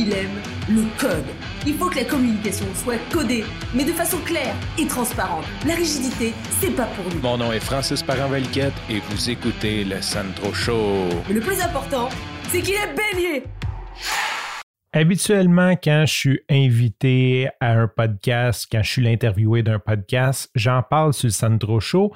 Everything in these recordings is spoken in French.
il aime le code. Il faut que la communication soit codée, mais de façon claire et transparente. La rigidité, c'est pas pour nous. Mon nom est Francis parent et vous écoutez le Sandro Show. Mais le plus important, c'est qu'il est bélier. Habituellement, quand je suis invité à un podcast, quand je suis l'interviewé d'un podcast, j'en parle sur le Sandro Show.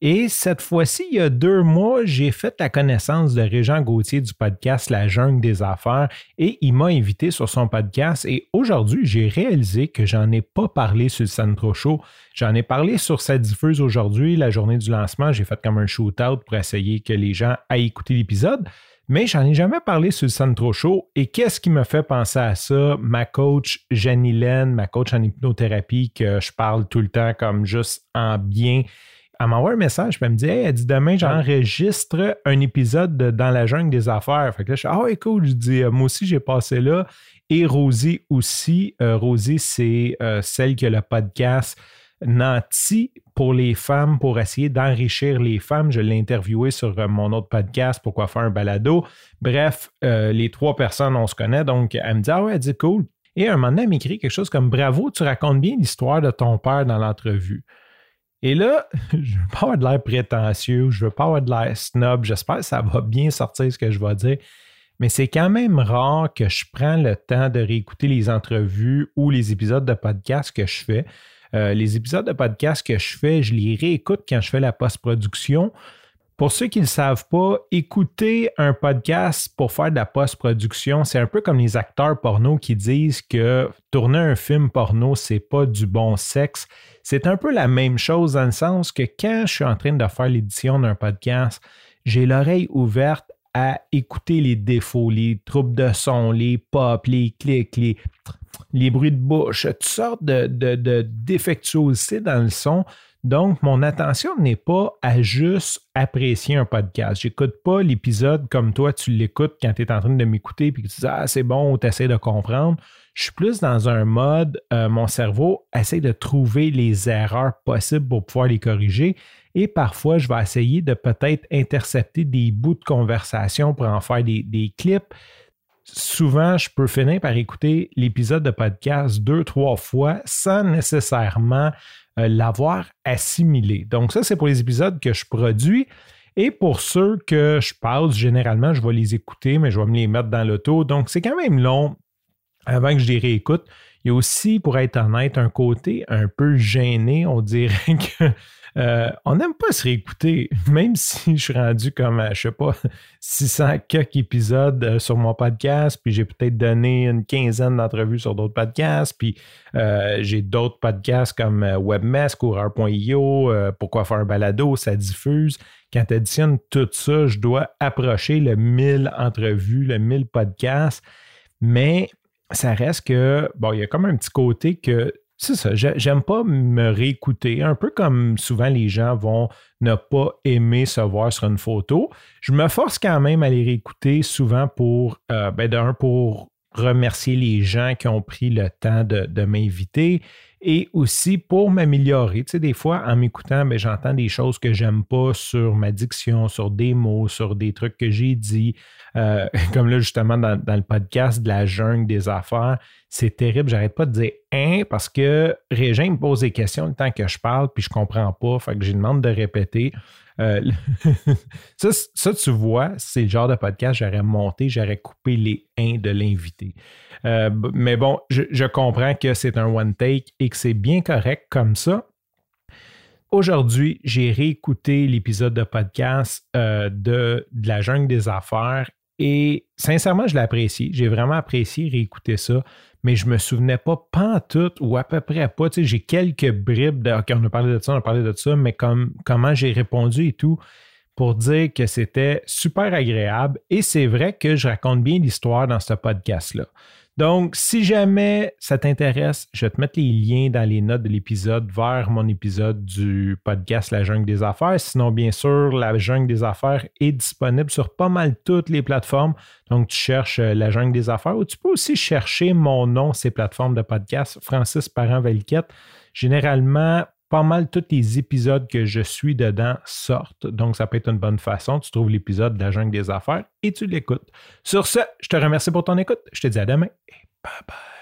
Et cette fois-ci, il y a deux mois, j'ai fait la connaissance de Régent Gauthier du podcast La Jungle des Affaires et il m'a invité sur son podcast. Et aujourd'hui, j'ai réalisé que j'en ai pas parlé sur le Sandro Show. J'en ai parlé sur sa diffuse aujourd'hui, la journée du lancement. J'ai fait comme un shootout pour essayer que les gens aillent écouter l'épisode. Mais j'en ai jamais parlé sur le Sandro Show. Et qu'est-ce qui me fait penser à ça? Ma coach Janilène, ma coach en hypnothérapie, que je parle tout le temps comme juste en bien elle m'envoie un message, puis elle me dit Hey, elle dit demain, j'enregistre un épisode de Dans la jungle des affaires. Fait que là, je suis Ah, écoute, je dis euh, Moi aussi, j'ai passé là. Et Rosie aussi. Euh, Rosie, c'est euh, celle qui a le podcast Nanti pour les femmes, pour essayer d'enrichir les femmes. Je l'ai interviewé sur mon autre podcast, Pourquoi faire un balado. Bref, les trois personnes, on se connaît. Donc, elle me dit Ah ouais, elle dit cool. Et un moment donné, elle m'écrit quelque chose comme Bravo, tu racontes bien l'histoire de ton père dans l'entrevue. Et là, je veux pas avoir de l'air prétentieux, je veux pas avoir de l'air snob, j'espère que ça va bien sortir ce que je vais dire. Mais c'est quand même rare que je prends le temps de réécouter les entrevues ou les épisodes de podcast que je fais. Euh, les épisodes de podcast que je fais, je les réécoute quand je fais la post-production pour ceux qui ne le savent pas, écouter un podcast pour faire de la post-production, c'est un peu comme les acteurs porno qui disent que tourner un film porno, c'est pas du bon sexe. C'est un peu la même chose dans le sens que quand je suis en train de faire l'édition d'un podcast, j'ai l'oreille ouverte à écouter les défauts, les troubles de son, les pop, les clics, les, les bruits de bouche, toutes sortes de, de, de défectuosités dans le son donc, mon attention n'est pas à juste apprécier un podcast. J'écoute pas l'épisode comme toi, tu l'écoutes quand tu es en train de m'écouter puis que tu dis Ah, c'est bon, tu essaies de comprendre. Je suis plus dans un mode, euh, mon cerveau essaie de trouver les erreurs possibles pour pouvoir les corriger. Et parfois, je vais essayer de peut-être intercepter des bouts de conversation pour en faire des, clips souvent, je peux finir par écouter l'épisode de podcast deux, trois fois sans nécessairement l'avoir assimilé. Donc ça, c'est pour les épisodes que je produis. Et pour ceux que je parle, généralement, je vais les écouter, mais je vais me les mettre dans l'auto. Donc c'est quand même long avant que je les réécoute. Il y a aussi, pour être honnête, un côté un peu gêné. On dirait que euh, on n'aime pas se réécouter, même si je suis rendu comme, je sais pas, 600 quelques épisodes euh, sur mon podcast, puis j'ai peut-être donné une quinzaine d'entrevues sur d'autres podcasts, puis euh, j'ai d'autres podcasts comme Webmask, Coureur.io, Pourquoi faire un balado, ça diffuse. Quand tu additionnes tout ça, je dois approcher le 1000 entrevues, le 1000 podcasts, mais ça reste que, bon, il y a comme un petit côté que c'est ça, j'aime pas me réécouter, un peu comme souvent les gens vont ne pas aimer se voir sur une photo. Je me force quand même à les réécouter souvent pour, euh, ben d'un, pour remercier les gens qui ont pris le temps de, m'inviter et aussi pour m'améliorer. Tu sais, des fois, en m'écoutant, ben, j'entends des choses que j'aime pas sur ma diction, sur des mots, sur des trucs que j'ai dit. Euh, comme là, justement, dans, le podcast de la jungle des affaires, c'est terrible. J'arrête pas de dire hein parce que Régin me pose des questions le temps que je parle, puis je comprends pas. Fait que j'ai demande de répéter. Euh, ça, tu vois, c'est le genre de podcast, j'aurais monté, j'aurais coupé les 1 de l'invité. Euh, mais bon, je, comprends que c'est un one take et que c'est bien correct comme ça. Aujourd'hui, j'ai réécouté l'épisode de podcast euh, de, la jungle des affaires et sincèrement, je l'ai apprécié. J'ai vraiment apprécié réécouter ça mais je me souvenais pas tout ou à peu près pas. J'ai quelques bribes de OK, on a parlé de ça, on a parlé de ça, mais comme comment j'ai répondu et tout pour dire que c'était super agréable. Et c'est vrai que je raconte bien l'histoire dans ce podcast-là. Donc, si jamais ça t'intéresse, je vais te mettre les liens dans les notes de l'épisode vers mon épisode du podcast La Jungle des Affaires. Sinon, bien sûr, La Jungle des Affaires est disponible sur pas mal toutes les plateformes. Donc, tu cherches euh, La Jungle des Affaires ou tu peux aussi chercher mon nom, ces plateformes de podcast, Francis Parent-Velquette. Généralement, pas mal tous les épisodes que je suis dedans sortent. Donc, ça peut être une bonne façon. Tu trouves l'épisode de la jungle des affaires et tu l'écoutes. Sur ce, je te remercie pour ton écoute. Je te dis à demain et Bye bye.